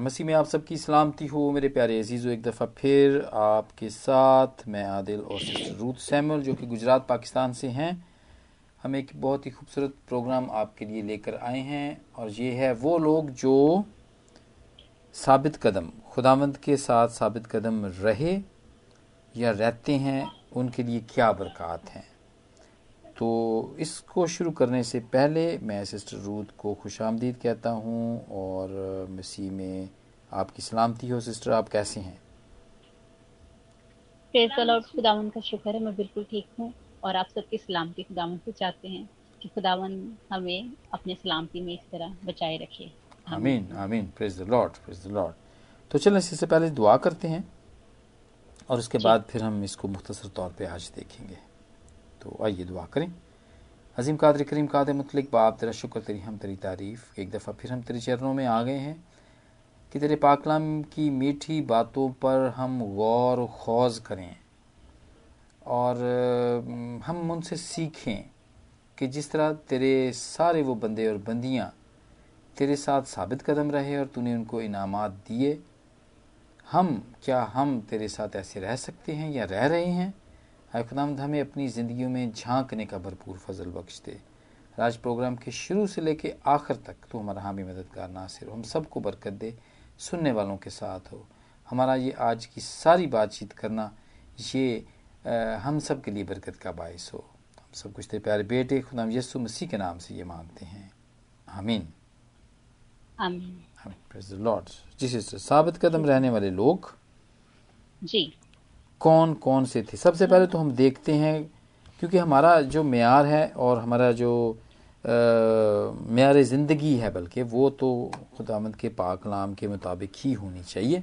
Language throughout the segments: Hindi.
मसीह में आप सबकी सलामती हो, मेरे प्यारे अजीज़ो, एक दफ़ा फिर आपके साथ मैं आदिल और सिस्टर रूथ सैमुअल, जो कि गुजरात, पाकिस्तान से हैं। हम एक बहुत ही खूबसूरत प्रोग्राम आपके लिए लेकर आए हैं और ये है वो लोग जो साबित कदम खुदावंद के साथ साबित कदम रहे या रहते हैं, उनके लिए क्या बरक़ात हैं। तो इसको शुरू करने से पहले मैं सिस्टर रूथ को खुश आमदीद कहता हूँ और मसीह में आपकी सलामती हो सिस्टर। आप कैसे हैं? खुदावन का शुक्र है मैं बिल्कुल ठीक हूँ और आप सबकी सलामती खुदावन से चाहते हैं कि खुदावन हमें अपने सलामती में इस तरह बचाए रखे। आमीन। आमीन praise the Lord praise the Lord. तो चलो इससे पहले दुआ करते हैं और उसके बाद फिर हम इसको मुख्तसर तौर पे आज देखेंगे। तो आइए दुआ करें। अजीम कादर करीम, काद मतलब बाप तेरा शुक्र, तेरी हम, तेरी तारीफ़। एक दफ़ा फिर हम तेरे चरणों में आ गए हैं कि तेरे पाकलाम की मीठी बातों पर हम गौर खौज करें और हम उनसे सीखें कि जिस तरह तेरे सारे वो बंदे और बंदियाँ तेरे साथ साबित कदम रहे और तूने उनको इनामात दिए, हम, क्या हम तेरे साथ ऐसे रह सकते हैं या रह रहे हैं? खुदामद हमें अपनी ज़िंदगी में झांकने का भरपूर फजल बख्श दे। राज प्रोग्राम के शुरू से लेके आखिर तक तो हमारा हामी मददगार नासिर हम सबको बरकत दे सुनने वालों के साथ हो। हमारा ये आज की सारी बातचीत करना ये आ, हम सब के लिए बरकत का बायस हो। हम सब कुछ तेरे प्यारे बेटे खुदाम यसु मसीह के नाम से ये मांगते हैं। आमीन। लॉर्ड जी सिस्टर साबित कदम रहने वाले लोग जी। कौन कौन से थे? सबसे पहले तो हम देखते हैं क्योंकि हमारा जो मैार है और हमारा जो मैार ज़िंदगी है बल्कि वो तो खुदामद के पाकलाम के मुताबिक ही होनी चाहिए।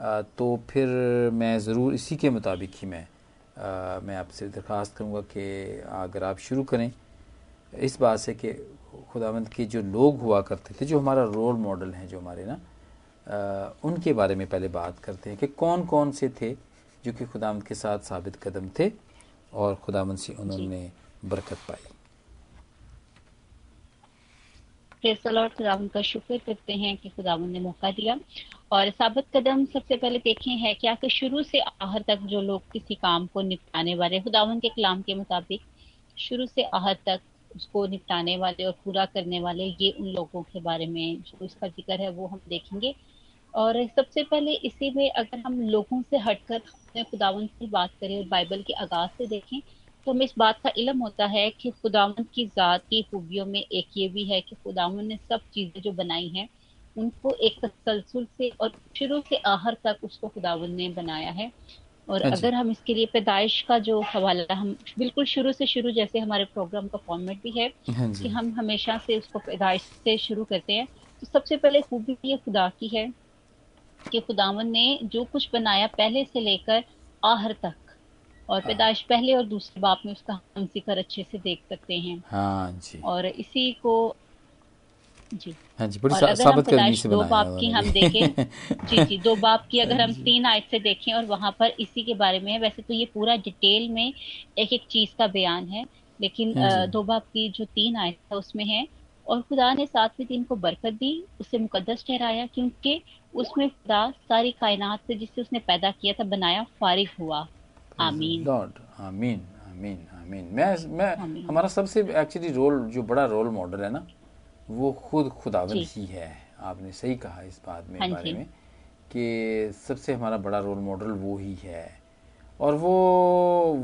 आ, तो फिर मैं ज़रूर इसी के मुताबिक ही मैं आ, मैं आपसे दरख्वास्त करूँगा कि अगर आप शुरू करें इस बात से कि खुदावंद के जो लोग हुआ करते थे जो हमारा रोल मॉडल हैं जो हमारे ना उनके बारे में पहले बात करते हैं कि कौन कौन से थे जो कि खुदाम के साथ साबित कदम थे और खुदामंद से उन्होंने बरकत पाई। खुदावन का शुक्र करते हैं कि खुदावन ने मौका दिया। और साबित कदम सबसे पहले देखे हैं क्या कि शुरू से आहर तक जो लोग किसी काम को निपटाने वाले खुदावन के कलाम के मुताबिक शुरू से आहर तक उसको निपटाने वाले और पूरा करने वाले ये उन लोगों के बारे में जो इसका ज़िक्र है वो हम देखेंगे। और सबसे पहले इसी में अगर हम लोगों से हटकर अपने खुदावन की बात करें और बाइबल के आगाज़ से देखें तो हमें इस बात का इलम होता है कि खुदावन की ज़ात की खूबियों में एक ये भी है कि खुदावन ने सब चीज़ें जो बनाई हैं उनको एक तसलसल से और शुरू से आहर तक उसको खुदावन ने बनाया है। और हाँ अगर हम इसके लिए पैदाइश का जो हवाला हम बिल्कुल शुरू से शुरू जैसे हमारे प्रोग्राम का फॉर्मेट भी है हाँ कि हम हमेशा से उसको पैदाइश से शुरू करते हैं तो सबसे पहले खूबी ये खुदा की है। कि खुदावन ने जो कुछ बनाया पहले से लेकर आहर तक। और हाँ। पैदाइश पहले और दूसरे बाप में उसका हम ज़िक्र अच्छे से देख सकते हैं। हाँ जी। और इसी को जी। हाँ जी बड़ी साबित करनी से दो बाप की हम देखें जी जी दो बाप की अगर हम तीन आयत से देखें और वहाँ पर इसी के बारे में है वैसे तो ये पूरा डिटेल में एक एक चीज़ का बयान है। लेकिन हाँ दो बाप की जो तीन आयत है उसमें है और खुदा ने सातवें दिन को बरकत दी उसे मुकदस ठहराया क्योंकि उसमें खुदा सारी कायनात से जिससे उसने पैदा किया था बनाया फारिग हुआ। आमीन। आमीन आमीन आमीन। मैं मैं हमारा सबसे एक्चुअली रोल जो बड़ा रोल मॉडल है ना वो खुद खुदावन ही है। आपने सही कहा इस बात में हाँ बारे में कि सबसे हमारा बड़ा रोल मॉडल वो ही है। और वो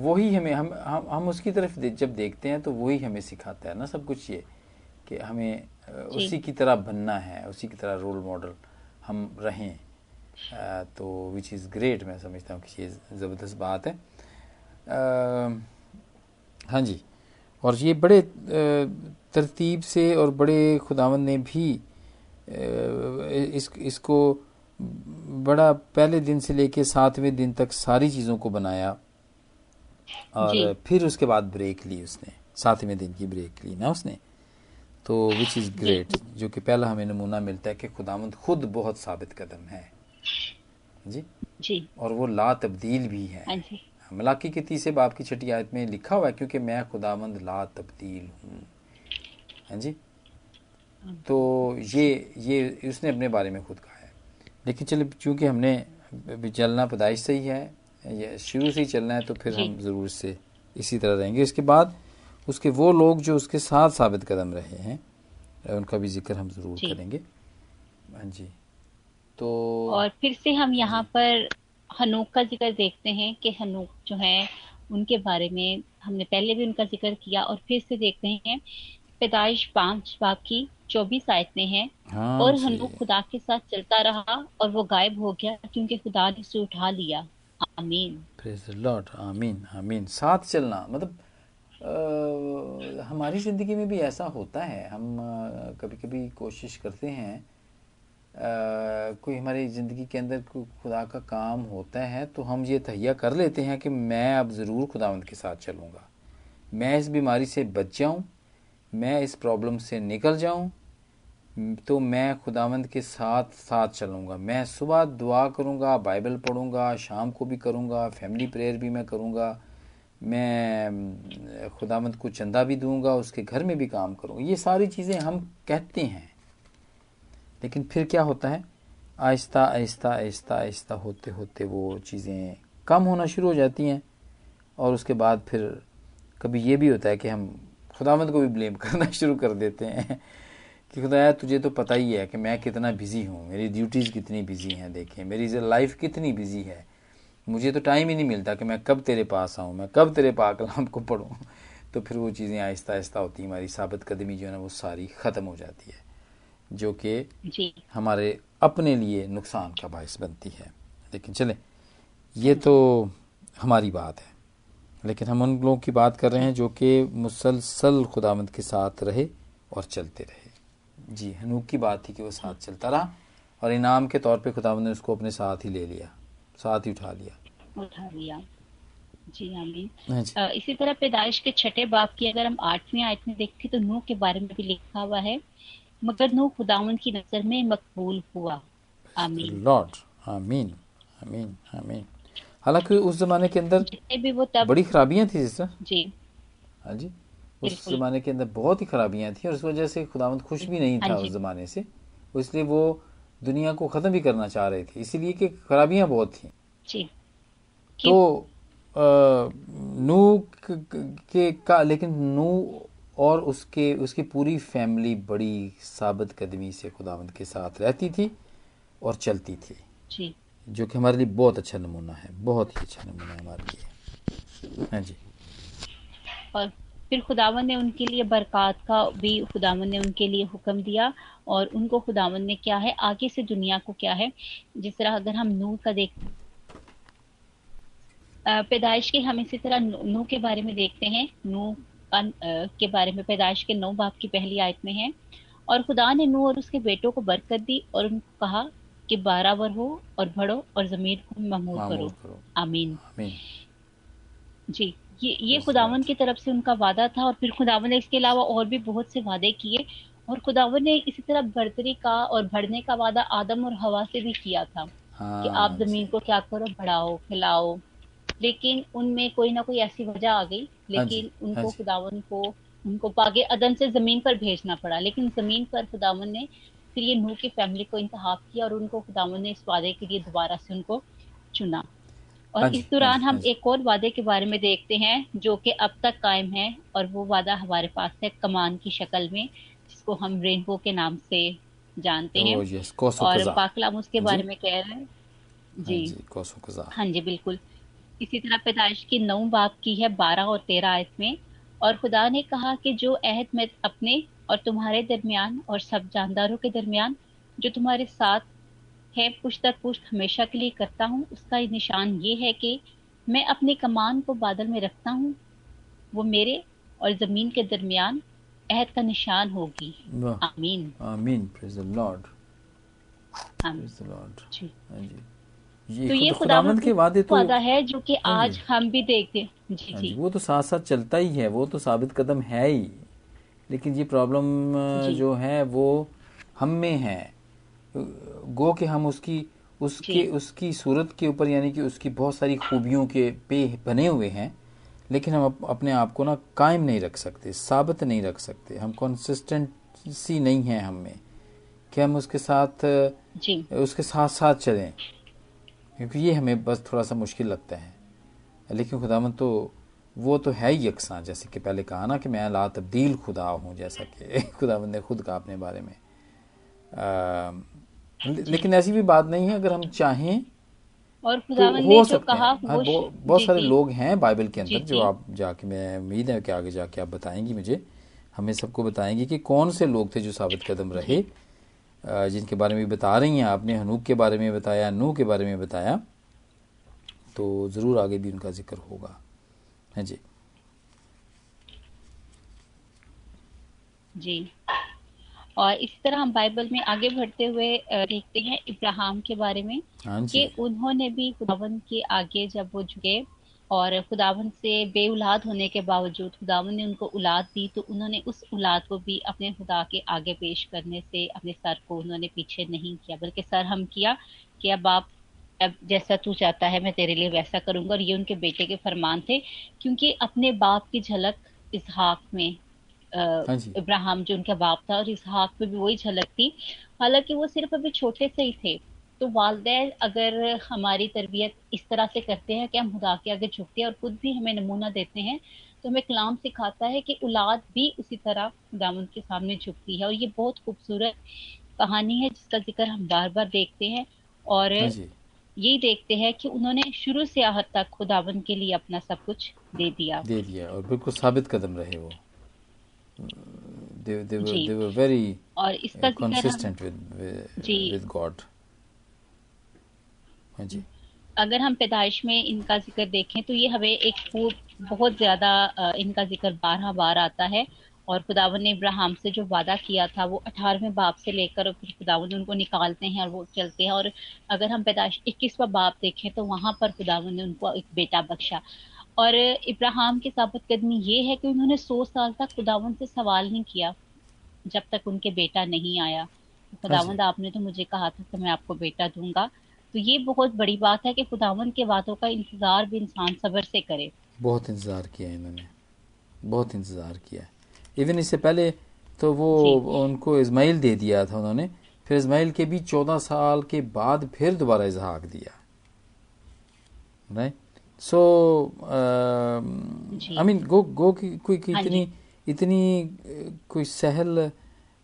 वही हमें हम हम हम उसकी तरफ़ जब देखते हैं तो वही हमें सिखाता है ना सब कुछ ये। कि हमें उसी की तरह बनना है उसी की तरह रोल मॉडल हम रहें। तो विच इज़ ग्रेट मैं समझता हूँ कि ये ज़बरदस्त बात है। हाँ जी और ये बड़े तरतीब से और बड़े खुदावन ने भी इस इसको बड़ा पहले दिन से लेके सातवें दिन तक सारी चीज़ों को बनाया और फिर उसके बाद ब्रेक ली उसने। सातवें दिन की ब्रेक ली ना उसने? तो विच इज़ ग्रेट जो कि पहला हमें नमूना मिलता है कि खुदावंद खुद बहुत साबित कदम है। जी? जी। और वो ला तब्दील भी है। हाँ मलाकी के तीसरे बाप की छठी आयत में लिखा हुआ है क्योंकि मैं खुदावंद ला तब्दील हूँ। हैं जी? तो ये ये उसने अपने बारे में खुद कहा है। लेकिन चलो चूँकि हमने चलना पैदाइश से ही है ये शुरू से ही चलना है तो फिर हम ज़रूर से इसी तरह रहेंगे। इसके बाद उसके वो लोग जो उसके साथ साबित कदम रहे हैं उनका भी ज़िक्र हम ज़रूर जी। करेंगे। हाँ जी। तो और फिर से हम यहाँ पर हनूक का ज़िक्र देखते हैं कि हनूक जो है उनके बारे में हमने पहले भी उनका ज़िक्र किया और फिर से देखते हैं पैदाइश पाँच बाब की चौबीस आयतें हैं हाँ और। हनूक खुदा के साथ चलता रहा और वो गायब हो गया क्योंकि खुदा ने उसे उठा लिया। आमीन। आमीन आमीन। साथ चलना मतलब हमारी ज़िंदगी में भी ऐसा होता है। हम कभी कभी कोशिश करते हैं कोई हमारी ज़िंदगी के अंदर खुदा का काम होता है तो हम ये तहिया कर लेते हैं कि मैं अब ज़रूर खुदावंद के साथ चलूँगा। मैं इस बीमारी से बच जाऊँ, मैं इस प्रॉब्लम से निकल जाऊँ तो मैं खुदावंद के साथ साथ चलूँगा। मैं सुबह दुआ करूँगा, बाइबल पढ़ूँगा, शाम को भी करूँगा, फैमिली प्रेयर भी मैं करूँगा। मैं अम, खुदावंद को चंदा भी दूँगा उसके घर में भी काम करूँगा ये सारी चीज़ें हम कहते हैं। लेकिन फिर क्या होता है? आहिस्ता आहिस्ता आहिस्ता आहिस्ता होते होते वो चीज़ें कम होना शुरू हो जाती हैं। और उसके बाद फिर कभी ये भी होता है कि हम खुदावंद को भी ब्लेम करना शुरू कर देते हैं कि खुदाया तुझे तो पता ही है कि मैं कितना बिज़ी हूँ मेरी ड्यूटीज़ कितनी बिज़ी हैं देखें मेरी लाइफ कितनी बिज़ी है। मुझे तो टाइम ही नहीं मिलता कि मैं कब तेरे पास आऊँ मैं कब तेरे पा कलाम को पढ़ूँ। तो फिर वो चीज़ें आहिस्ता आहिस्ता होती हैं हमारी साबित कदमी जो है ना वो सारी ख़त्म हो जाती है जो कि हमारे अपने लिए नुकसान का बायस बनती है। लेकिन चले ये तो हमारी बात है। लेकिन हम उन लोगों की बात कर रहे हैं जो कि मुसलसल खुदावंद के साथ रहे और चलते रहे। जी हनूक की बात थी कि वो साथ चलता रहा और इनाम के तौर पे खुदावंद ने उसको अपने साथ ही ले लिया। साथ ही उठा लिया। उठा लिया। जी आमीन हाँ अ, इसी तरह पैदाइश के छठे बाप की अगर हम आठवीं आयत में देखें तो नूह के बारे में भी लिखा हुआ है मगर नूह खुदावन की नज़र में मकबूल हुआ। आमीन। लॉर्ड आमीन आमीन आमीन। हालाँकि उस जमाने के अंदर भी वो तब बड़ी खराबियाँ थी सिस्टर। जी। हाँ जी। उस जमाने के अंदर बहुत ही खराबियाँ थी और उस वजह से खुदावंद खुश भी नहीं था हाँ उस जमाने से। इसलिए वो दुनिया को खत्म भी करना चाह रहे थे इसीलिए कि खराबियाँ बहुत थी। जी। तो अ, नू क- क- के का लेकिन नू और उसके उसकी पूरी फैमिली बड़ी साबित कदमी से खुदावंद के साथ रहती थी और चलती थी। जी। जो कि हमारे लिए बहुत अच्छा नमूना है बहुत ही अच्छा नमूना है हमारे लिए। हाँ जी। और फिर खुदावन ने उनके लिए बरकत का भी खुदावन ने उनके लिए हुक्म दिया और उनको खुदावन ने क्या है? आगे से दुनिया को क्या है? जिस तरह अगर हम नूह का देख पैदाइश के हम इसी तरह नू- नूह के बारे में देखते हैं। नूह का, बारे में पैदाइश के नौ बाप की पहली आयत में है। और खुदा ने नूह और उसके बेटों को बरकत दी और उनको कहा कि बारावर हो और बढ़ो और ज़मीन को महमूद करो। आमीन। आमीन। जी। ये ये खुदावन की तरफ़ से उनका वादा था और फिर खुदावन ने इसके अलावा और भी बहुत से वादे किए और खुदावन ने इसी तरह बढ़तरी का और बढ़ने का वादा आदम और हवा से भी किया था हाँ कि आप ज़मीन को क्या करो बढ़ाओ खिलाओ लेकिन उनमें कोई ना कोई ऐसी वजह आ गई हाँ लेकिन हाँ उनको खुदावन को उनको पागे अदन से ज़मीन पर भेजना पड़ा। लेकिन ज़मीन पर खुदावन ने फिर ये नूह की फैमिली को इंतहाब किया और उनको खुदावन ने इस वादे के लिए दोबारा से उनको चुना। हाँ और इस दौरान हाँ हम हाँ एक और वादे के बारे में देखते हैं जो कि अब तक कायम है और वो वादा हमारे पास है कमान की शक्ल में जिसको हम रेनबो के नाम से जानते हैं। और पाकलाम उसके बारे में कह रहे हैं। हाँ जी। हाँ जी बिल्कुल। इसी तरह पैदाइश की नौ बाप की है बारह और तेरह आयत में और खुदा ने कहा कि जो अहद मैं अपने और तुम्हारे दरमियान और सब जानदारों के दरमियान जो तुम्हारे साथ है पुश्त दर पुश्त हमेशा के लिए करता हूँ। उसका निशान ये है कि मैं अपनी कमान को बादल में रखता हूँ। वो मेरे और ज़मीन के दरमियान अहद का निशान होगी। आमीन। आमीन। Praise the Lord praise the Lord ji. हाँ जी। ये तो ये खुद खुदावंद के वादे तो वादा है जो कि हाँ आज हम भी देखते हैं। जी हाँ जी। जी। वो तो साथ साथ चलता ही है। वो तो साबित कदम है ही। लेकिन ये प्रॉब्लम जो है वो हम में है। गो कि हम उसकी उसके उसकी सूरत के ऊपर यानी कि उसकी बहुत सारी खूबियों के पे बने हुए हैं लेकिन हम अप, अपने आप को ना कायम नहीं रख सकते साबित नहीं रख सकते। हम कंसिस्टेंसी नहीं है हम में कि हम उसके साथ जी। उसके साथ साथ चलें क्योंकि ये हमें बस थोड़ा सा मुश्किल लगता है। लेकिन खुदावन तो वो तो है ही यकसा जैसे कि पहले कहा ना कि मैं ला तब्दील खुदा हूँ जैसा कि खुदावन ने खुद कहा अपने बारे में। आ, लेकिन ऐसी भी बात नहीं है अगर हम चाहें और तो हो ने जो सकते कहा हैं हाँ, वो बहुत जी, सारे लोग हैं बाइबल के अंदर जो आप जाके मैं उम्मीद है कि आगे जाके आप बताएँगी मुझे। हमें सबको बताएँगी कि कौन से लोग थे जो साबित कदम रहे जिनके बारे में बता रही हैं आपने हनूक के बारे में बताया नू के बारे में बताया। तो ज़रूर आगे भी उनका ज़िक्र होगा। हाँ जी। जी। और इसी तरह हम बाइबल में आगे बढ़ते हुए देखते हैं इब्राहिम के बारे में हाँ कि उन्होंने भी खुदावन के आगे जब वो झुके और खुदावन से बेउलाद होने के बावजूद खुदावन ने उनको औलाद दी तो उन्होंने उस औलाद को भी अपने खुदा के आगे पेश करने से अपने सर को उन्होंने पीछे नहीं किया बल्कि सर हम किया कि अब आप अब जैसा तू चाहता है मैं तेरे लिए वैसा करूँगा और ये उनके बेटे के फरमान थे क्योंकि अपने बाप की झलक इसहाक में इब्राहिम जो उनका बाप था और इस हाथ में भी वही झलक थी। हालाँकि वो सिर्फ़ अभी छोटे से ही थे। तो वालदेन अगर हमारी तरबियत इस तरह से करते हैं कि हम खुदा के आगे झुकते हैं और खुद भी हमें नमूना देते हैं तो हमें कलाम सिखाता है कि औलाद भी उसी तरह खुदावंद के सामने झुकती है। और ये बहुत खूबसूरत कहानी है जिसका ज़िक्र हम बार बार देखते हैं और हाँ यही देखते हैं कि उन्होंने शुरू से आहत तक खुदावन के लिए अपना सब कुछ दे दिया। दे दिया और बिल्कुल साबित कदम रहे वो। They, they were they were very और इसका uh, consistent with with, with God. हाँ जी। अगर हम पैदाइश में इनका ज़िक्र देखें तो ये हमें एक बहुत ज़्यादा इनका ज़िक्र बारह बार आता है। और खुदावन ने इब्राहिम से जो वादा किया था वो अठारहवें बाप से लेकर फिर खुदावन उनको निकालते हैं और वो चलते हैं। और अगर हम पैदाइश इक्कीसवा बाप देखें तो वहाँ पर खुदावन ने उनको एक बेटा बख्शा। और इब्राहिम की साबित कदमी ये है कि उन्होंने सौ साल तक खुदावन से सवाल नहीं किया जब तक उनके बेटा नहीं आया। खुदावंद आपने तो मुझे कहा था कि मैं आपको बेटा दूँगा। तो ये बहुत बड़ी बात है कि खुदावंद के वादों का इंतज़ार भी इंसान सब्र से करे। बहुत इंतज़ार किया इन्होंने। बहुत इंतज़ार किया इवन इससे पहले तो वो उनको इस्माइल दे दिया था उन्होंने। फिर इस्माइल के भी चौदह साल के बाद फिर दोबारा इजहाक दिया। Right so I mean go गो की कोई की हाँ इतनी इतनी कोई सहल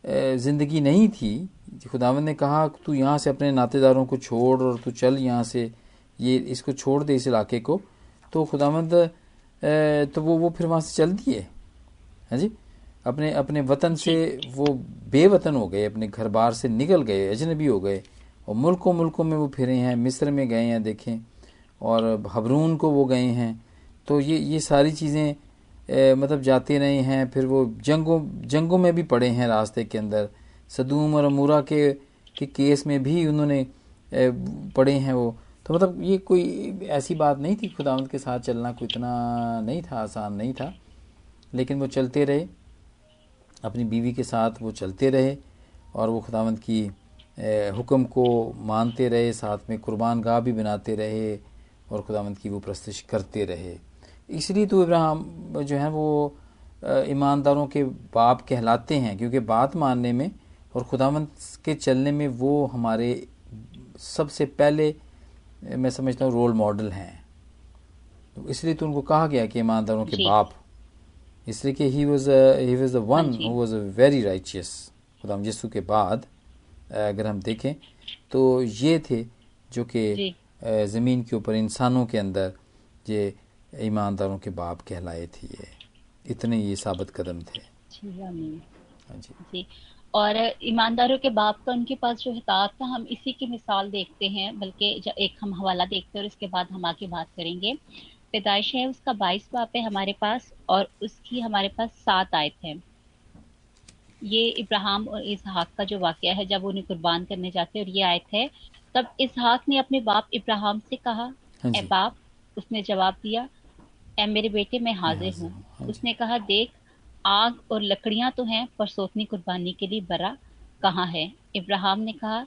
ज़िंदगी नहीं थी। खुदावन ने कहा तू यहाँ से अपने नातेदारों को छोड़ और तू चल यहाँ से ये इसको छोड़ दे इस इलाके को। तो खुदावंद तो वो वो फिर वहाँ से चल दिए। हाँ जी? अपने अपने वतन से वो बेवतन हो गए अपने घर बार से निकल गए अजनबी हो गए और मुल्कों मुल्कों में वो फिरे हैं मिस्र में गए हैं देखें। और हबरून को वो गए हैं। तो ये ये सारी चीज़ें मतलब जाते रहे हैं, फिर वो जंगों जंगों में भी पड़े हैं रास्ते के अंदर। सदूम और अमूरा के के केस में भी उन्होंने पड़े हैं वो। तो मतलब ये कोई ऐसी बात नहीं थी, खुदावंत के साथ चलना कोई इतना नहीं था, आसान नहीं था। लेकिन वो चलते रहे। अपनी बीवी के साथ वो चलते रहे और वो खुदावंत की हुक्म को मानते रहे, साथ में कुर्बान गाह भी बनाते रहे। और खुदावंत की वो प्रस्तश करते रहे। इसलिए तो इब्राहिम जो है वो ईमानदारों के बाप कहलाते हैं क्योंकि बात मानने में और खुदावंत के चलने में वो हमारे सबसे पहले मैं समझता हूँ रोल मॉडल हैं। तो इसलिए तो उनको कहा गया कि ईमानदारों के बाप। इसलिए कि he was he was the one. Who was very righteous खुदाम यीशु के बाद अगर हम देखें तो ये थे जो कि। अ, ज़मीन के ऊपर इंसानों के अंदर ये ईमानदारों के बाप कहलाए थे ये। इतने ये साबित कदम थे। जी हाँ जी। जी। और ईमानदारों के बाप का उनके पास जो हितात था हम इसी की मिसाल देखते हैं बल्कि एक हम हवाला देखते हैं और इसके बाद हम आगे बात करेंगे। पैदाइश है उसका बाईस बाप है हमारे पास और उसकी हमारे पास सात आयत है। ये इब्राहिम और इसहाक का जो वाकया है जब उन्हें कुर्बान करने जाते हैं और ये आयत है तब इसहाक ने अपने बाप इब्राहिम से कहा हाँ ए बाप उसने जवाब दिया ए मेरे बेटे मैं हाजिर हाजिर हूँ। हूँ, हाँ उसने कहा देख आग और लकड़ियाँ तो हैं पर सोतनी कुर्बानी के लिए बरा कहाँ है? इब्राहिम ने कहा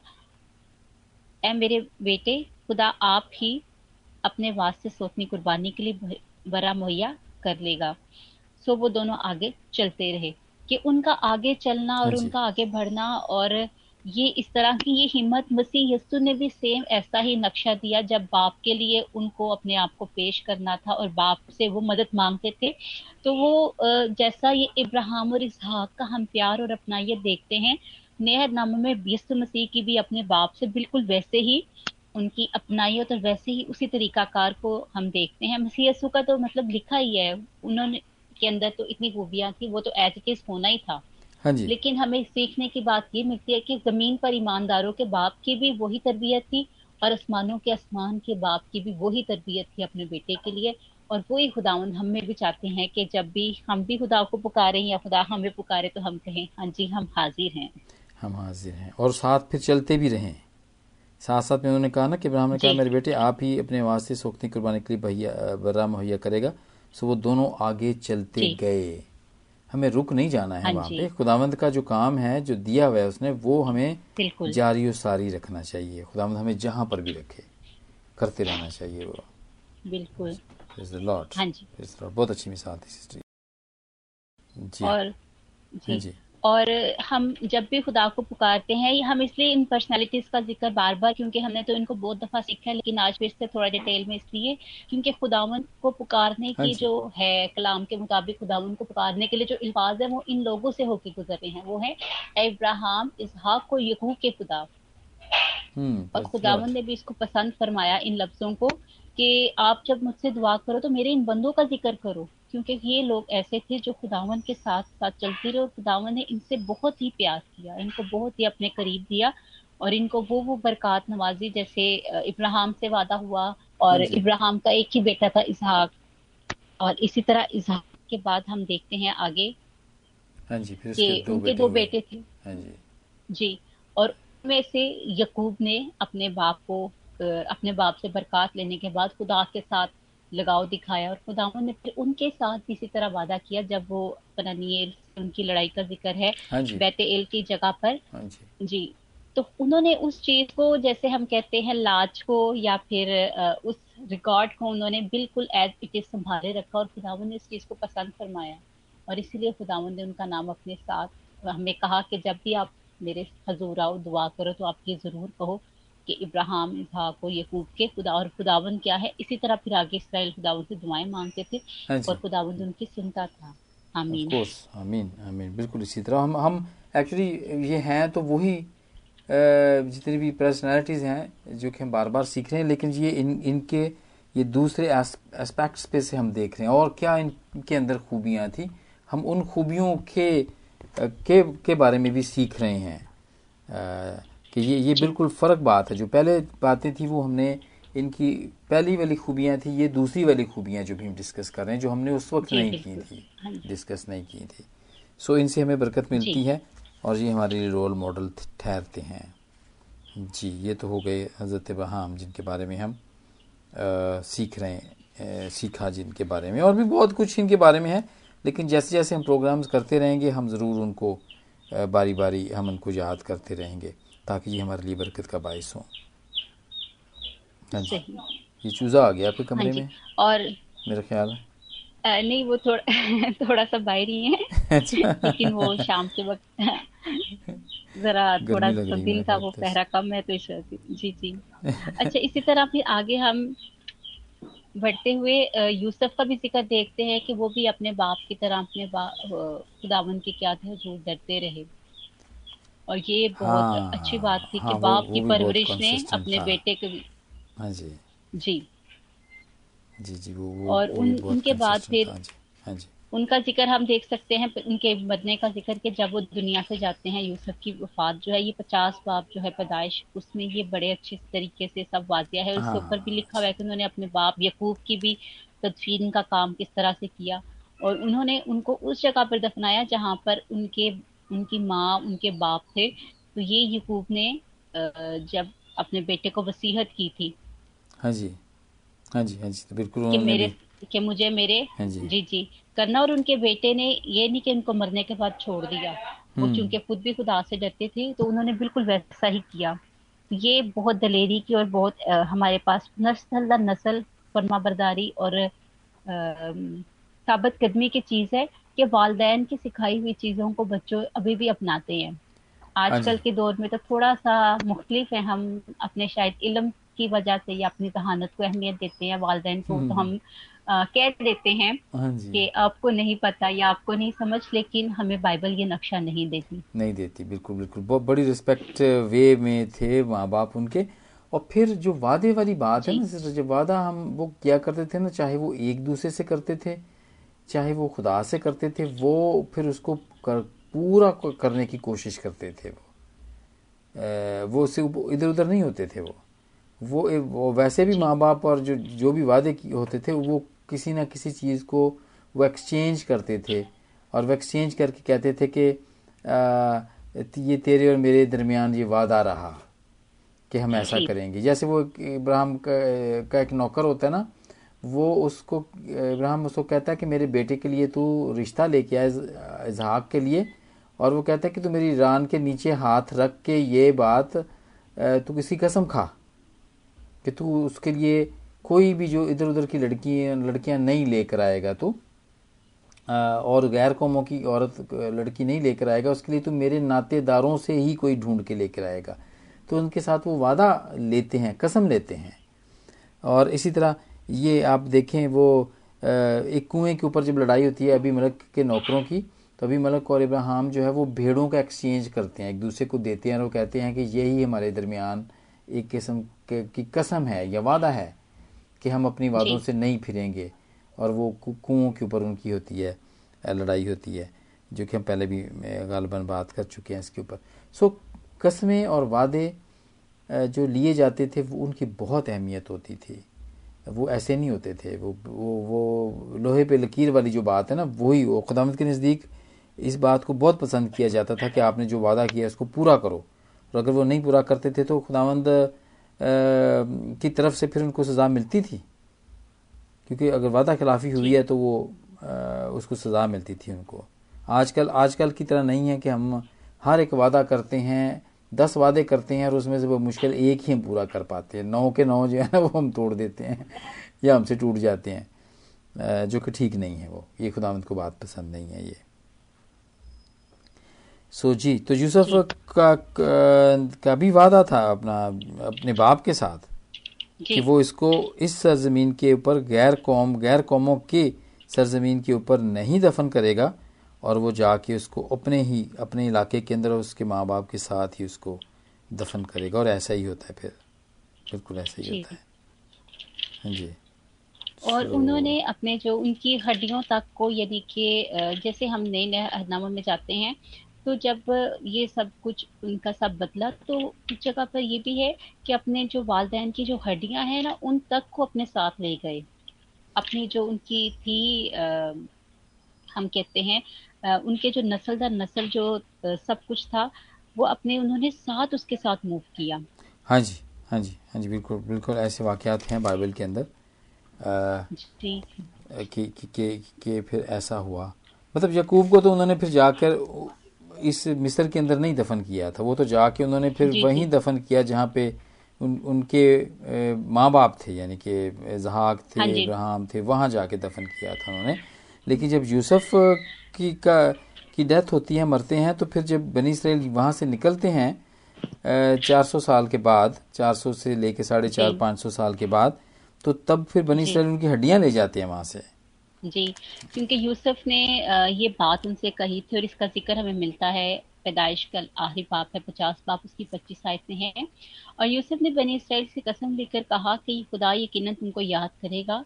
ए मेरे बेटे खुदा आप ही अपने वास्ते सोतनी कुर्बानी के लिए बरा मुहैया कर लेगा। सो वो दोनों आगे चलते रहे कि उनका आगे चलना और हाँ उनका आगे बढ़ना और ये इस तरह की ये हिम्मत मसीह यस्सु ने भी सेम ऐसा ही नक्शा दिया जब बाप के लिए उनको अपने आप को पेश करना था और बाप से वो मदद मांगते थे। तो वो जैसा ये इब्राहिम और इसहाक का हम प्यार और अपना ये देखते हैं नया नाम में यस्सु मसीह की भी अपने बाप से बिल्कुल वैसे ही उनकी अपनाइयत और वैसे ही उसी तरीकाकार को हम देखते हैं। मसीह यस्सु का तो मतलब लिखा ही है, उन्होंने के अंदर तो इतनी खूबियाँ थी, वो तो एज इट इज़ होना ही था। हाँ जी। लेकिन हमें सीखने की बात ये मिलती है कि ज़मीन पर ईमानदारों के बाप की भी वही तरबियत थी और आसमानों के आसमान के बाप की भी वही तरबियत थी अपने बेटे के लिए। और वही खुदावन हम में भी चाहते हैं कि जब भी हम भी खुदा को पुकारें या खुदा हमें पुकारे तो हम कहें हाँ जी हम हाजिर हैं। हम हाजिर हैं और साथ फिर चलते भी रहें। साथ साथ में उन्होंने कहा ना कि इब्राहिम ने कहा मेरे बेटे आप ही अपने वास्ते सोखती कुर्बानी के लिए भैया बर्रा मुहैया करेगा। सो वो दोनों आगे चलते गए। हमें रुक नहीं जाना है वहाँ वहाँ। पे। खुदावंद का जो काम है जो दिया हुआ है उसने वो हमें जारी और सारी रखना चाहिए। खुदावंद हमें जहाँ पर भी रखे करते रहना चाहिए वो। बिल्कुल। हाँ. बहुत अच्छी मिसाल थी सिस्टर जी। और हाँ जी जी। और हम जब भी खुदा को पुकारते हैं हम इसलिए इन पर्सनालिटीज का ज़िक्र बार बार क्योंकि हमने तो इनको बहुत दफ़ा सीखा है लेकिन आज फिर से थोड़ा डिटेल में इसलिए क्योंकि खुदावन को पुकारने हाँ की जो। है कलाम के मुताबिक खुदावन को पुकारने के लिए जो अल्फाज है वो इन लोगों से होके गुजर हैं। वो है इब्राहिम इसहाक को यहू के खुदा। हम्म और खुदावन ने भी इसको पसंद फरमाया इन लफ्जों को। कि आप जब मुझसे दुआ करो तो मेरे इन बंदों का ज़िक्र करो। क्योंकि ये लोग ऐसे थे जो खुदावन के साथ साथ चलते रहे और खुदावन ने इनसे बहुत ही प्यार किया इनको बहुत ही अपने करीब दिया और इनको वो वो बरकत नवाजी जैसे इब्राहिम से वादा हुआ और इब्राहिम का एक ही बेटा था इसहाक। और इसी तरह इसहाक के बाद हम देखते हैं आगे हाँ जी फिर कि दो उनके बेटे दो बेटे थे। हाँ जी। जी और उनमें से यकूब ने अपने बाप को अपने बाप से बरकत लेने के बाद खुदा के साथ लगाव दिखाया और खुदावन ने फिर उनके साथ इसी तरह वादा किया जब वो पनानियल उनकी लड़ाई का ज़िक्र है हाँ जी। बेतेल की जगह पर। हाँ जी। जी। तो उन्होंने उस चीज़ को जैसे हम कहते हैं लाज को या फिर उस रिकॉर्ड को उन्होंने बिल्कुल एज इट इज़ संभाले रखा और खुदावन ने इस चीज़ को पसंद फरमाया। और इसीलिए खुदावन ने उनका नाम अपने साथ हमें कहा कि जब भी आप मेरे हजूर आओ दुआ करो तो आप ये ज़रूर कहो कि इब्राहिम इसहाक को यकूब के खुदा और खुदावन क्या है? इसी तरह फिर आगे इसराइल खुदावन से दुआएँ मांगते थे हाँ और खुदावन उनकी सुनता था। आमीन। कोर्स आमीन आमीन। बिल्कुल इसी तरह। हम हम एक्चुअली ये हैं तो वही जितनी भी पर्सनालिटीज़ हैं जो कि हम बार बार सीख रहे हैं लेकिन ये इन इनके ये दूसरे एस्पेक्ट्स पे से हम देख रहे हैं। और क्या इनके अंदर खूबियाँ थी? हम उन खूबियों के के के बारे में भी सीख रहे हैं। कि ये ये बिल्कुल फ़र्क बात है। जो पहले बातें थी वो हमने इनकी पहली वाली खूबियाँ थी ये दूसरी वाली खूबियाँ जो भी हम डिस्कस कर रहे हैं जो हमने उस वक्त नहीं की थी। हाँ डिस्कस नहीं की थी। सो इनसे हमें बरकत मिलती है और ये हमारे लिए रोल मॉडल ठहरते हैं। जी ये तो हो गए हज़रत बहाम जिनके बारे में हम अ, सीख रहे हैं अ, सीखा जिनके बारे में। और भी बहुत कुछ इनके बारे में है लेकिन जैसे जैसे हम प्रोग्राम्स करते रहेंगे हम ज़रूर उनको बारी बारी हम उनको याद करते रहेंगे। ताकि ये हमारे लिए बरकत का बायस हो। हाँ जी। ये चूज़ा आ गया आपके हाँ कमरे में? और मेरा ख्याल है। अ, नहीं वो थोड़ा थोड़ा सा बाहर ही है। अच्छा। लेकिन वो शाम के वक्त जरा थोड़ा सा दिन ख्याल वो पहरा कम है तो इस जी जी। अच्छा इसी तरह फिर आगे हम बढ़ते हुए यूसुफ का भी ज़िक्र देखते हैं कि वो भी अपने बाप की तरह अपने खुदावन की क्या थे हजूर डरते रहे। और ये बहुत हाँ, अच्छी बात थी हाँ, कि बाप वो की परवरिश ने अपने। बेटे को हाँ जी। जी। जी जी वो वो और वो उन- उनके बाद फिर- हाँ जी। हाँ जी। उनका ज़िक्र हम देख सकते हैं उनके मरने का ज़िक्र कि जब वो दुनिया से जाते हैं यूसुफ की वफात जो है ये पचास बाप जो है पैदाइश उसमें ये बड़े अच्छे तरीके से सब वाजिया है। उसके हाँ। ऊपर भी लिखा हुआ है कि उन्होंने अपने बाप यकूब की भी तदफीन का काम किस तरह से किया। और उन्होंने उनको उस जगह पर दफनाया जहाँ पर उनके उनकी माँ उनके बाप थे तो ये यकूब ने जब अपने बेटे को वसीहत की थी। हाँ जी। हाँ जी हाँ जी तो बिल्कुल कि मेरे कि मुझे मेरे हाँ जी। जी जी करना और उनके बेटे ने ये नहीं कि उनको मरने के बाद छोड़ दिया। वो हम्म। चूँकि खुद भी खुदा से डरते थे तो उन्होंने बिल्कुल वैसा ही किया। ये बहुत दलेरी की और बहुत अ, हमारे पास नस्ल नस्ल फरमा बरदारी और साबित कदमी की चीज़ है। कि वालदेन की सिखाई हुई चीज़ों को बच्चों अभी भी अपनाते हैं। हाँ आजकल के दौर में तो थोड़ा सा मुख्तलिफ़ है। हम अपने शायद इल्म की वजह से या अपनी जहानत को अहमियत देते हैं वालदेन को तो हम कह देते हैं हाँ कि आपको नहीं पता या आपको नहीं समझ लेकिन हमें बाइबल ये नक्शा नहीं देती। नहीं देती बिल्कुल बिल्कुल। बहुत बड़ी रिस्पेक्ट वे में थे माँ बाप उनके। और फिर जो वादे वाली बात है ना सिस्टर जब वादा हम वो क्या करते थे ना चाहे वो एक दूसरे से करते थे चाहे वो खुदा से करते थे वो फिर उसको कर, पूरा करने की कोशिश करते थे वो। वो उससे इधर उधर नहीं होते थे वो। वो, वो वैसे भी माँ बाप और जो जो भी वादे होते थे वो किसी ना किसी चीज़ को वो एक्सचेंज करते थे। और वो एक्सचेंज करके कहते थे कि आ, ये तेरे और मेरे दरमियान ये वादा रहा कि हम ऐसा करेंगे। जैसे वो इब्राहिम का, का एक नौकर होता है ना वो उसको, इब्राहिम उसको कहता है कि मेरे बेटे के लिए तू रिश्ता लेके आए इसहाक के लिए, और वो कहता है कि तू मेरी रान के नीचे हाथ रख के ये बात तू किसी कसम खा, कि तू उसके लिए कोई भी जो इधर उधर की लड़की लड़कियाँ नहीं लेकर आएगा तू और गैर कौमों की औरत, लड़की नहीं लेकर आएगा, उसके लिए तू मेरे नातेदारों से ही कोई ढूंढ के लेकर आएगा। तो उनके साथ वो वादा लेते हैं, कसम लेते हैं। और इसी तरह ये आप देखें वो एक कुएँ के ऊपर जब लड़ाई होती है अभी मलक के नौकरों की तो अभी मलक और इब्राहिम जो है वो भेड़ों का एक्सचेंज करते हैं एक दूसरे को देते हैं और वो कहते हैं कि यही हमारे दरमियान एक किस्म की कसम है या वादा है कि हम अपनी वादों से नहीं फिरेंगे और वो कुओं के ऊपर उनकी होती है लड़ाई होती है जो कि हम पहले भी गालबन बात कर चुके हैं इसके ऊपर। सो कस्में और वादे जो लिए जाते थे वो उनकी बहुत अहमियत होती थी। वो ऐसे नहीं होते थे। वो वो वो लोहे पे लकीर वाली जो बात है ना वही वो खुदामद के नज़दीक इस बात को बहुत पसंद किया जाता था कि आपने जो वादा किया उसको पूरा करो। और अगर वो नहीं पूरा करते थे तो खुदावंद की तरफ़ से फिर उनको सज़ा मिलती थी। क्योंकि अगर वादा खिलाफी हुई है तो वो अ, उसको सज़ा मिलती थी उनको। आजकल आजकल की तरह नहीं है कि हम हर एक वादा करते हैं दस वादे करते हैं और उसमें से वो मुश्किल एक ही हम पूरा कर पाते हैं। नौ के नौ जो है ना वो हम तोड़ देते हैं या हमसे टूट जाते हैं जो कि ठीक नहीं है वो। ये खुदावंद को बात पसंद नहीं है ये। सो जी तो यूसुफ का, का का भी वादा था अपना अपने बाप के साथ कि वो इसको इस सरजमीन के ऊपर गैर कौम गैर कौमों के सरजमीन के ऊपर नहीं दफन करेगा। और वो जाके उसको अपने ही अपने इलाके के अंदर उसके माँ बाप के साथ ही उसको दफन करेगा और ऐसा ही होता है फिर। बिल्कुल ऐसा ही होता है। जी। और सो उन्होंने अपने जो उनकी हड्डियों तक को यानी कि जैसे हम नए नए अहदनामा में जाते हैं तो जब ये सब कुछ उनका सब बदला तो उस जगह पर ये भी है कि अपने जो वालदेन की जो हड्डियाँ हैं ना उन तक को अपने साथ ले गए। अपनी जो उनकी थी हम कहते हैं उनके जो नस्ल दर नस्ल जो सब कुछ था वो अपने उन्होंने साथ उसके साथ मूव किया। हाँ जी हाँ जी हाँ जी बिल्कुल बिल्कुल ऐसे वाक़यात हैं बाइबल के अंदर। कि कि कि कि फिर ऐसा हुआ। मतलब यकूब को तो उन्होंने फिर जाकर इस मिस्र के अंदर नहीं दफन किया था। वो तो जाके उन्होंने फिर वहीं दफन किया जहाँ पे उन उनके माँ बाप थे यानी कि जहाक हाँ थे जी। इब्राहिम थे वहाँ जाके दफन किया था उन्होंने। लेकिन जब यूसुफ की का की डेथ होती है मरते हैं तो फिर जब बनी इसराइल वहाँ से निकलते हैं चार सौ साल के बाद चार सौ से लेके साढ़े चार पाँच सौ साल के बाद तो तब फिर बनी इसराइल उनकी हड्डियाँ ले जाते हैं वहाँ से। जी क्योंकि यूसुफ ने ये बात उनसे कही थी और इसका ज़िक्र हमें मिलता है पैदाइश का आखिरी बाप है पचास बाप उसकी पच्चीस आयत है। और यूसुफ ने बनी इसराइल से कसम लेकर कहा कि खुदा यकीनन तुमको याद करेगा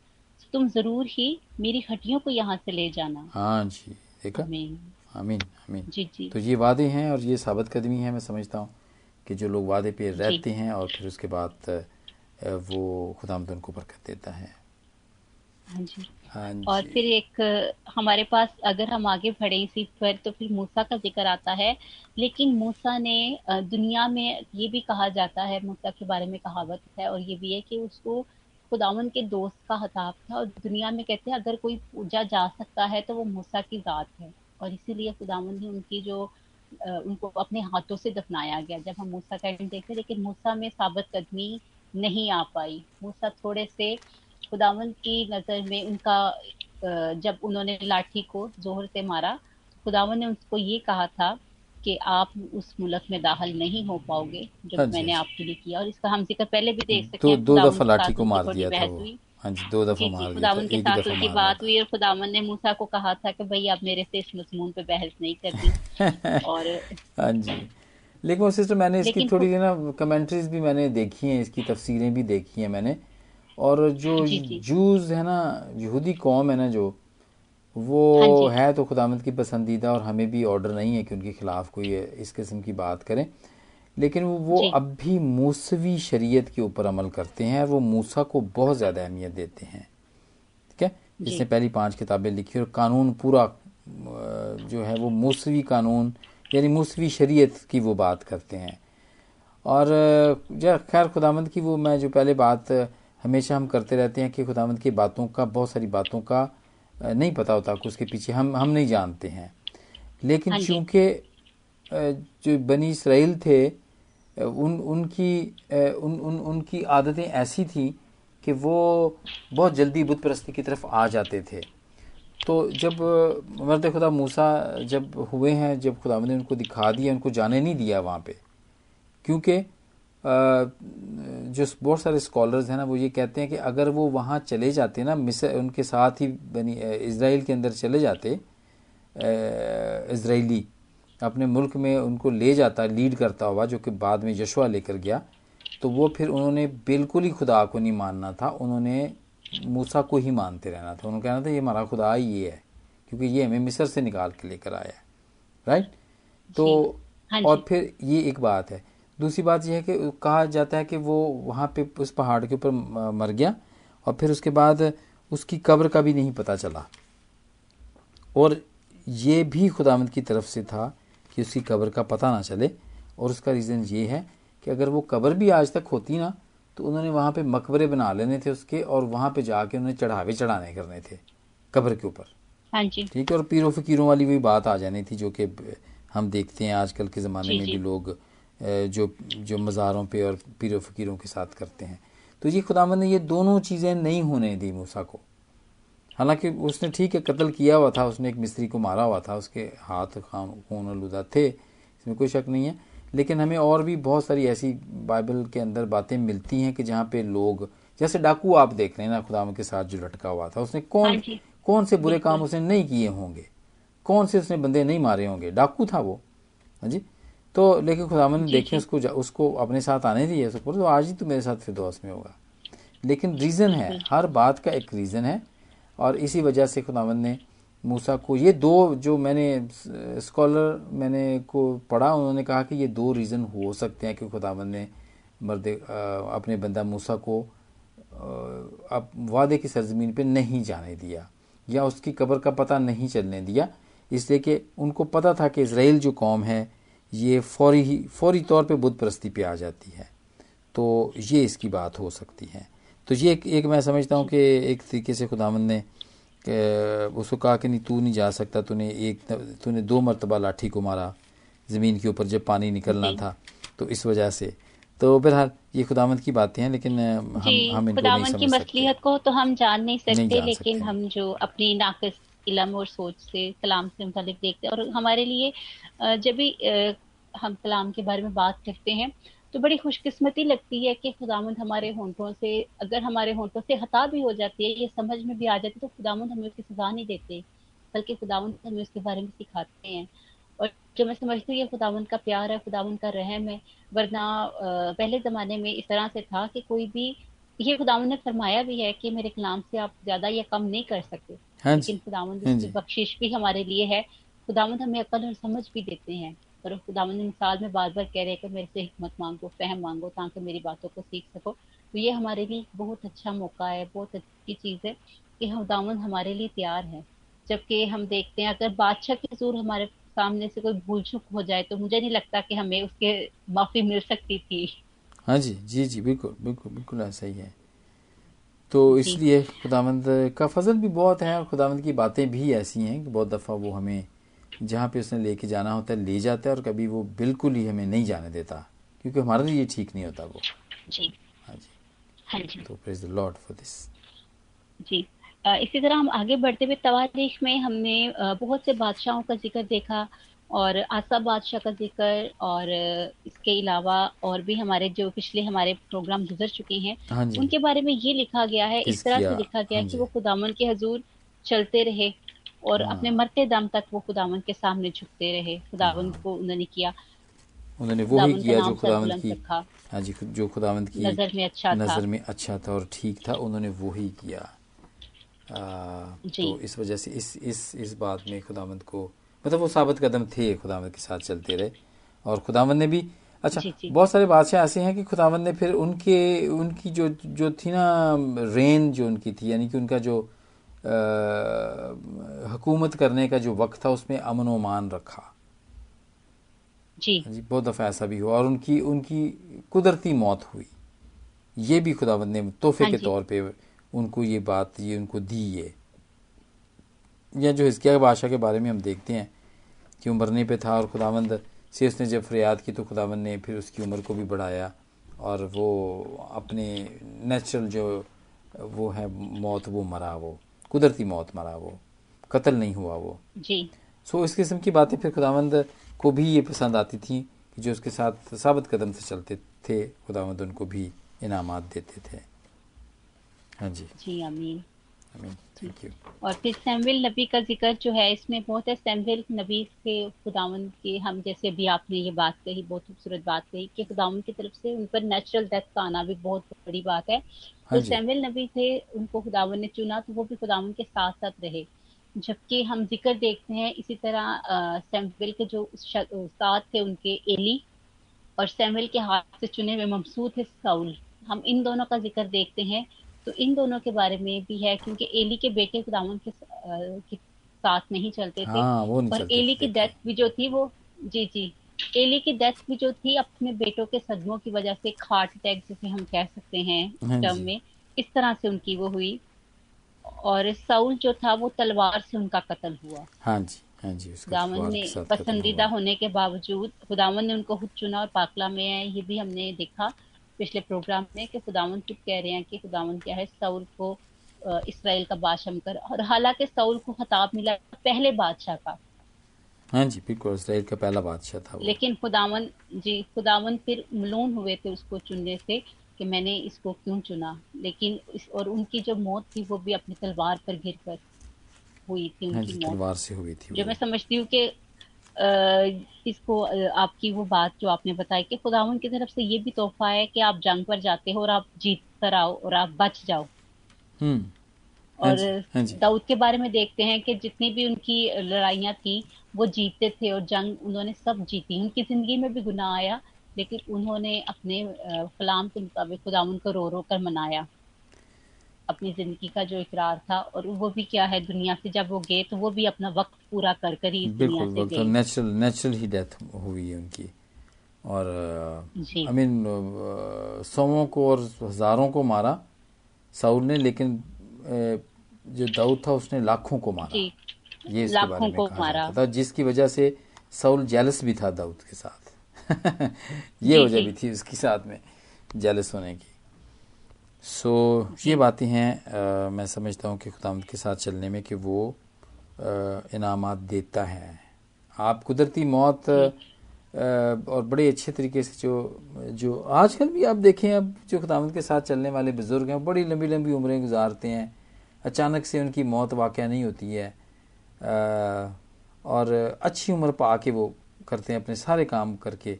तुम ज़रूर ही मेरी हड्डियों को यहाँ से ले जाना। हाँ जी देखा? आमीन। आमीन आमीन। जी जी। तो ये वादे हैं और ये साबित कदमी है मैं समझता हूँ कि जो लोग वादे पे रहते हैं और फिर उसके बाद वो खुदामद उनको बरकत देता है। हाँ जी। हाँ और फिर एक हमारे पास अगर हम आगे बढ़े इसी पर तो फिर मूसा का ज़िक्र आता है। लेकिन मूसा ने दुनिया में ये भी कहा जाता है मूसा के बारे में कहावत है और ये भी है कि उसको खुदावन के दोस्त का हताब था और दुनिया में कहते हैं, अगर कोई पूजा जा सकता है तो वो मूसा की जात है। और इसीलिए खुदावन ने उनकी जो उनको अपने हाथों से दफनाया गया। जब हम मूसा का एंड देखते लेकिन मूसा में साबित कदमी नहीं आ पाई। मूसा थोड़े से खुदावन की नज़र में उनका जब उन्होंने लाठी को जोहर से मारा, खुदावन ने उसको ये कहा था कि आप उस मुल्क में दाखिल नहीं हो पाओगे जो हाँ मैंने आपके लिए किया। और इसका हम ज़िक्र पहले भी देख सकते हैं दो दफ़ा लाठी को मार दिया था हाँ जी दो दफ़ा मार खुदावन के साथ उनकी बात हुई और खुदावन ने मूसा को कहा था कि भाई आप मेरे से इस मजमून पे बहस नहीं करनी और हाँ जी। लेकिन सिस्टर मैंने इसकी थोड़ी ना कमेंट्रीज भी मैंने देखी हैं इसकी तफसीरें भी देखी हैं मैंने। और जो जूस है ना यहूदी कौम है ना जो वो हाँ है तो खुदामद की पसंदीदा और हमें भी ऑर्डर नहीं है कि उनके खिलाफ कोई इस किस्म की बात करें। लेकिन वो अब भी मूसवी शरीयत के ऊपर अमल करते हैं वो मूसा को बहुत ज़्यादा अहमियत देते हैं। ठीक है? जिसने पहली पाँच किताबें लिखी और कानून पूरा जो है वो मूसवी कानून यानी मूसवी शरीयत की वो बात करते हैं। और जब खैर खुदामंद की वो मैं जो पहले बात हमेशा हम करते रहते हैं कि खुदामंद की बातों का बहुत सारी बातों का नहीं पता होता कि उसके पीछे हम हम नहीं जानते हैं। लेकिन हाँ चूँकि जो बनी इसराइल थे उन उनकी उन, उन उनकी आदतें ऐसी थी कि वो बहुत जल्दी बुत परस्ती की तरफ़ आ जाते थे। तो जब मर्द खुदा मूसा जब हुए हैं जब खुदा ने उनको दिखा दिया उनको जाने नहीं दिया वहाँ पे क्योंकि जो बहुत सारे स्कॉलर्स हैं ना वो ये कहते हैं कि अगर वो वहाँ चले जाते ना मिस्र उनके साथ ही बनी इसराइल के अंदर चले जाते इसराइली अपने मुल्क में उनको ले जाता लीड करता हुआ जो कि बाद में यशवा लेकर गया तो वो फिर उन्होंने बिल्कुल ही खुदा को नहीं मानना था उन्होंने मूसा को ही मानते रहना था। उन्होंने कहना था ये हमारा खुदा ये है क्योंकि ये हमें मिस्र से निकाल के लेकर आया है। राइट तो हाँ और फिर ये एक बात है दूसरी बात यह है कि कहा जाता है कि वो वहाँ पे उस पहाड़ के ऊपर मर गया और फिर उसके बाद उसकी कब्र का भी नहीं पता चला। और ये भी खुदामद की तरफ़ से था कि उसकी कब्र का पता ना चले और उसका रीज़न ये है कि अगर वो कब्र भी आज तक होती ना तो उन्होंने वहाँ पे मकबरे बना लेने थे उसके और वहाँ पे जाके उन्हें चढ़ावे चढ़ाने करने थे कब्र के ऊपर। हाँ ठीक है और पीरों फकीरों वाली भी बात आ जानी थी जो कि हम देखते हैं आजकल के ज़माने में भी लोग जो जो मज़ारों पे और पीर फ़कीरों के साथ करते हैं। तो ये खुदामंद ने ये दोनों चीज़ें नहीं होने दी मूसा को। हालाँकि उसने ठीक है कत्ल किया हुआ था उसने एक मिस्त्री को मारा हुआ था उसके हाथ खाम खून आलूदा थे इसमें कोई शक नहीं है। लेकिन हमें और भी बहुत सारी ऐसी बाइबल के अंदर बातें मिलती हैं कि जहाँ पे लोग जैसे डाकू आप देख रहे हैं ना खुदा के साथ जो लटका हुआ था उसने कौन हाँ कौन से बुरे काम उसने नहीं किए होंगे? कौन से उसने बंदे नहीं मारे होंगे? डाकू था वो। हाँ जी? तो लेकिन खुदावन ने देखे उसको उसको अपने साथ आने दिए उसको तो आज ही तो मेरे साथ फिर दोस्त में होगा। लेकिन रीज़न है हर बात का एक रीज़न है और इसी वजह से खुदावन ने मूसा को ये दो जो मैंने स्कॉलर मैंने को पढ़ा उन्होंने कहा कि ये दो रीज़न हो सकते हैं कि खुदावन ने मर्द अपने बंदा मूसा को अब वादे की सरजमीन पे नहीं जाने दिया या उसकी कब्र का पता नहीं चलने दिया इसलिए कि उनको पता था कि इसराइल जो कौम है ये फौरी ही फौरी तौर पे बुद्ध परस्ती पे आ जाती है। तो ये इसकी बात हो सकती है। तो ये एक, एक मैं समझता हूँ कि एक तरीके से खुदामंद ने उसको कहा कि नहीं तू नहीं जा सकता तूने एक तूने दो मरतबा लाठी को मारा ज़मीन के ऊपर जब पानी निकलना था तो इस वजह से। तो बहरहाल ये खुदामंद की बातें हैं लेकिन हम हम इनको नहीं समझ की मसलियत को तो हम जान नहीं सकते नहीं जान लेकिन सकते। हम जो अपनी नाकस इलम और सोच से, कलाम से मुतालिक देखते हैं। और हमारे लिए जब भी हम कलाम के बारे में बात करते हैं तो बड़ी खुशकिस्मती लगती है कि खुदामंद हमारे होंठों से, अगर हमारे होंठों से हता भी हो जाती है, ये समझ में भी आ जाती है तो खुदामंद हमें उसकी सजा नहीं देते, बल्कि खुदावंद हमें उसके बारे में सिखाते हैं। और जो मैं समझती हूँ ये खुदावंद का प्यार है, खुदावंद का रहम है, वरना पहले ज़माने में इस तरह से था कि कोई भी, ये खुदावंद ने फरमाया भी है कि मेरे कलाम से आप ज़्यादा या कम नहीं कर सकते। लेकिन खुदावंद हाँ बख्शिश भी हमारे लिए है। खुदावंद हमें अकल और समझ भी देते हैं। और खुदावन मिसाल में बार बार कह रहे कि मेरे से हिकमत मांगो फहम मांगो ताकि मेरी बातों को सीख सको। तो ये हमारे लिए बहुत अच्छा मौका है बहुत अच्छी चीज़ है कि खुदावन हमारे लिए तैयार है। जबकि हम देखते हैं अगर बादशाह के ज़रूर हमारे सामने से कोई भूल चुक हो जाए तो मुझे नहीं लगता कि हमें उसके माफ़ी मिल सकती थी। हाँ जी जी जी बिल्कुल बिल्कुल बिल्कुल ऐसा ही है। तो इसलिए खुदावंद का फजल भी बहुत है और खुदावंद की बातें भी ऐसी हैं कि बहुत दफ़ा वो हमें जहाँ पे उसने लेके जाना होता है ले जाता है और कभी वो बिल्कुल ही हमें नहीं जाने देता क्योंकि हमारे लिए ठीक नहीं होता वो। जी। हाँ जी। हाँ जी। तो praise the Lord for this जी। इसी तरह हम आगे बढ़ते हुए तवारीख में हमने बहुत से बादशाहों का ज़िक्र देखा और आसा बादशाह का ज़िक्र और इसके अलावा और भी हमारे जो पिछले हमारे प्रोग्राम गुजर चुके हैं हाँ उनके बारे में ये लिखा गया है इस तरह से लिखा गया है हाँ कि वो खुदामन के हजूर चलते रहे और हाँ। अपने मरते दम तक वो खुदावन के सामने झुकते रहे। खुदावन। को उन्होंने किया। उन्होंने वो ही किया जो खुदावंत की हाँ जी जो खुदावंत की नज़र में अच्छा नज़र। में अच्छा था और ठीक था उन्होंने वो ही किया। आ, तो इस वजह से इस इस इस बात में खुदावंत को मतलब वो साबित कदम थे खुदावंत के साथ चलते रहे। और खुदावंत ने भी अच्छा जी, जी. बहुत सारे बादशाह ऐसे हैं कि खुदावंद ने फिर उनके उनकी जो जो थी ना रेन जो उनकी थी यानी कि उनका जो हुकूमत करने का जो वक्त था उसमें अमन ओमान रखा। जी। जी बहुत दफ़ा ऐसा भी हुआ। और उनकी उनकी कुदरती मौत हुई। ये भी खुदावंद ने तोहफे हाँ के तौर पे उनको ये बात ये उनको दी है। या जो हिस्किया बादशाह के बारे में हम देखते हैं कि उम्र नहीं पे था और खुदावंद से उसने जब फरियाद की तो खुदावंद ने फिर उसकी उम्र को भी बढ़ाया और वो अपने नेचुरल जो वो है मौत वो मरा वो कुदरती मौत मरा वो कत्ल नहीं हुआ वो। जी। सो इस किस्म की बातें फिर खुदावंद को भी ये पसंद आती थी कि जो उसके साथ साबित कदम से चलते थे खुदावंद उनको भी इनामात देते थे। हाँ जी। जी अमीन अमीन थैंक यू और फिर सैमुअल नबी का ज़िक्र जो है इसमें बहुत है सैमुअल नबी के खुदावन के हम जैसे अभी आपने ये बात कही बहुत खूबसूरत बात कही कि खुदावन की तरफ़ से उन पर नेचुरल डेथ का आना भी बहुत बड़ी बात है। हाँ तो सैमुअल नबी थे उनको खुदावन ने चुना तो वो भी खुदावन के साथ साथ रहे। जबकि हम ज़िक्र देखते हैं इसी तरह सैमुअल के जो उस्ताद थे उनके एली और सैमुअल के हाथ से चुने हुए ममसूद थे साउल हम इन दोनों का ज़िक्र देखते हैं। तो इन दोनों के बारे में भी है क्योंकि एली के बेटे खुदावन के, के साथ नहीं चलते थे। हाँ, और एली की डेथ भी जो थी वो जी जी। एली की डेथ भी जो थी अपने बेटों के सदमों की वजह से हार्ट अटैक जिसे हम कह सकते हैं हाँ टर्म में इस तरह से उनकी वो हुई। और साउल जो था वो तलवार से उनका कत्ल हुआ। हाँ जी हाँ जी खुदावन ने पसंदीदा होने के बावजूद खुदावन ने उनको खुद चुना और पाकला में है ये भी हमने देखा। पिछले प्रोग्राम में कि खुदावन खुद कह रहे हैं कि खुदावन क्या है? साउल को इसराइल का बादशाह कर और हालाँकि साउल को खताब मिला पहले बादशाह का। हाँ जी बिल्कुल इसराइल का पहला बादशाह था लेकिन खुदावन जी खुदावन फिर मलून हुए थे उसको चुनने से कि मैंने इसको क्यों चुना? लेकिन इस और उनकी जो मौत थी वो भी अपनी तलवार पर गिर कर हुई थी हाँ उनकी तलवार से हुई थी जो मैं समझती हूँ कि इसको आपकी वो बात जो आपने बताई कि खुदावन की तरफ़ से ये भी तोहफा है कि आप जंग पर जाते हो और आप जीत कर आओ और आप बच जाओ। हम्म। और हाँ दाऊद के बारे में देखते हैं कि जितनी भी उनकी लड़ाइयाँ थी वो जीतते थे और जंग उन्होंने सब जीती। उनकी ज़िंदगी में भी गुना आया लेकिन उन्होंने अपने कलाम के मुताबिक खुदा उनको रो रो कर मनाया। अपनी ज़िंदगी का जो इकरार था और वो भी क्या है दुनिया से जब वो गए तो वो भी अपना वक्त पूरा कर कर ही बिल्कुल से गए नेचुरल नेचुरल ही डेथ हुई है उनकी। और आई मीन सौों को और हज़ारों को मारा साउल ने लेकिन जो दाऊद था उसने लाखों को मारा। ये इसके बारे में कहा मारा। था जिसकी वजह से साउल जेलस भी था दाऊद के साथ। ये वजह भी थी उसके साथ में जेलस होने की। सो so, ये बातें हैं मैं समझता हूँ कि खुदामद के साथ चलने में कि वो इनामात देता है। आप कुदरती मौत और बड़े अच्छे तरीके से जो जो आजकल भी आप देखें अब जो खुदामद के साथ चलने वाले बुज़ुर्ग हैं बड़ी लंबी लंबी उम्रें गुजारते हैं। अचानक से उनकी मौत वाक़ नहीं होती है। और अच्छी उम्र पा के वो करते हैं अपने सारे काम करके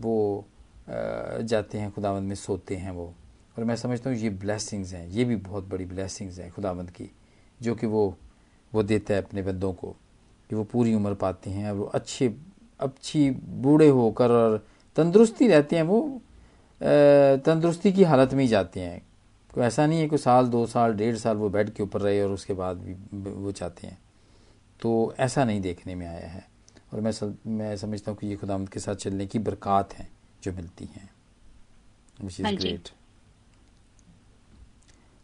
वो जाते हैं खुदावंद में सोते हैं वो। और मैं समझता हूँ ये ब्लेसिंग्स हैं ये भी बहुत बड़ी ब्लेसिंग्स हैं खुदावंद की जो कि वो वो देता है अपने बंदों को कि वो पूरी उम्र पाते हैं और वो अच्छे अच्छी बूढ़े होकर और तंदुरुस्ती रहते हैं वो तंदुरुस्ती की हालत में ही जाते हैं। कोई ऐसा नहीं है कि साल दो साल डेढ़ साल वो बेड के ऊपर रहे और उसके बाद भी वो चाहते हैं। तो ऐसा नहीं देखने में आया है। और मैं सम, मैं समझता हूँ कि ये खुदामद के साथ चलने की बरक़ात हैं जो मिलती हैं। विच इज़ ग्रेट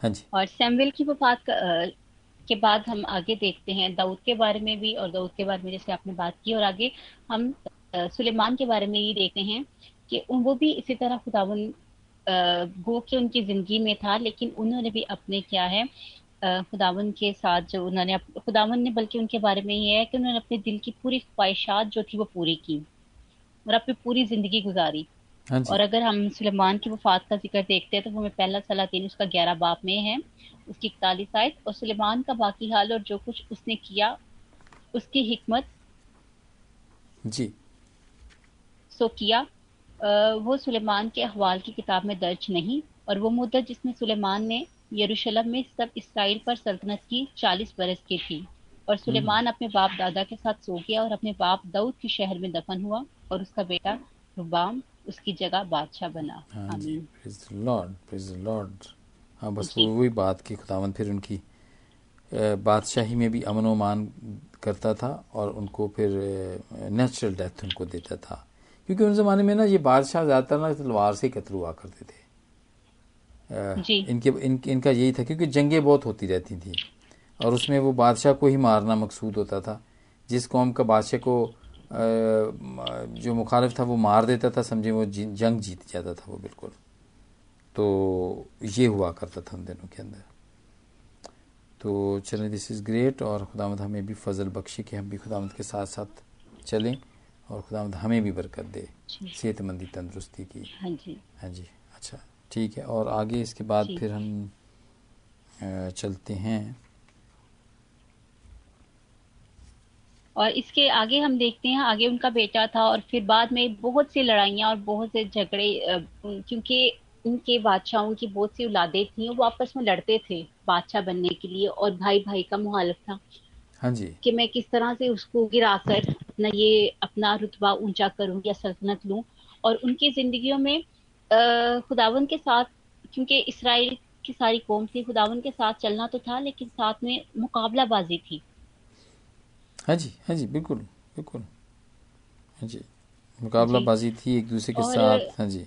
हाँ जी। और सैमुअल की वफात के बाद हम आगे देखते हैं, दाऊद के बारे में भी और दाऊद के बारे में जैसे आपने बात की और आगे हम सुलेमान के बारे में ये देखते हैं कि वो भी इसी तरह खुदावन गो के उनकी ज़िंदगी में था, लेकिन उन्होंने भी अपने क्या है खुदावन के साथ जो उन्होंने खुदावन ने बल्कि उनके बारे में ये है कि उन्होंने अपने दिल की पूरी ख्वाहिशात जो थी वो पूरी की और अपनी पूरी ज़िंदगी गुजारी। और अगर हम सुलेमान की वफात का ज़िक्र देखते हैं तो वो हमें पहला सलाह तीन उसका ग्यारह बाप में है उसकी इकतालीस आयत और सुलेमान का बाकी हाल और जो कुछ उसने किया उसकी हिकमत जी सो किया वो सुलेमान के अहवाल की किताब में दर्ज नहीं और वो मुद्दत जिसमें सुलेमान ने यरूशलेम में सब इसराइल पर सल्तनत की चालीस बरस की थी और सुलेमान हम्म। अपने बाप दादा के साथ सो गया और अपने बाप दाऊद के शहर में दफन हुआ और उसका बेटा रुबाम उसकी जगह बादशाह बना। हाँ लॉर्ड हाँ बस वही बात की खुदावन फिर उनकी बादशाही में भी अमन मान करता था और उनको फिर नेचुरल डेथ उनको देता था। क्योंकि उन जमाने में ना ये बादशाह ज़्यादातर ना तलवार से कत्ल हुआ करते थे। जी। इनके इन, इनका यही था क्योंकि जंगें बहुत होती रहती थी और उसमें वो बादशाह को ही मारना मकसूद होता था। जिस कौम का बादशाह को जो मुखालिफ था वो मार देता था समझे वो जंग जीत जाता था वो बिल्कुल। तो ये हुआ करता था उन दिनों के अंदर। तो चलें दिस इज़ ग्रेट और खुदामद हमें भी फजल बख्शी कि हम भी खुदामद के साथ साथ चलें और खुदामद हमें भी बरकत दे सेहतमंदी तंदरुस्ती की। हाँ जी। हाँ जी। अच्छा ठीक है और आगे इसके बाद फिर हम चलते हैं। और इसके आगे हम देखते हैं आगे उनका बेटा था और फिर बाद में बहुत सी लड़ाइयाँ और बहुत से झगड़े क्योंकि उनके बादशाहों की बहुत सी औलादे थी वो आपस में लड़ते थे बादशाह बनने के लिए और भाई भाई का मुहालफ था। हाँ जी। कि मैं किस तरह से उसको गिराकर अपना ये अपना रुतबा ऊँचा करूँ या सल्तनत लूँ। और उनकी जिंदगियों में खुदावन के साथ क्योंकि इसराइल की सारी कौम थी खुदावन के साथ चलना तो था लेकिन साथ में मुकाबलाबाजी थी। हाँ जी हाँ जी बिल्कुल बिल्कुल। हाँ जी मुकाबलाबाजी थी एक दूसरे के साथ हाँ जी।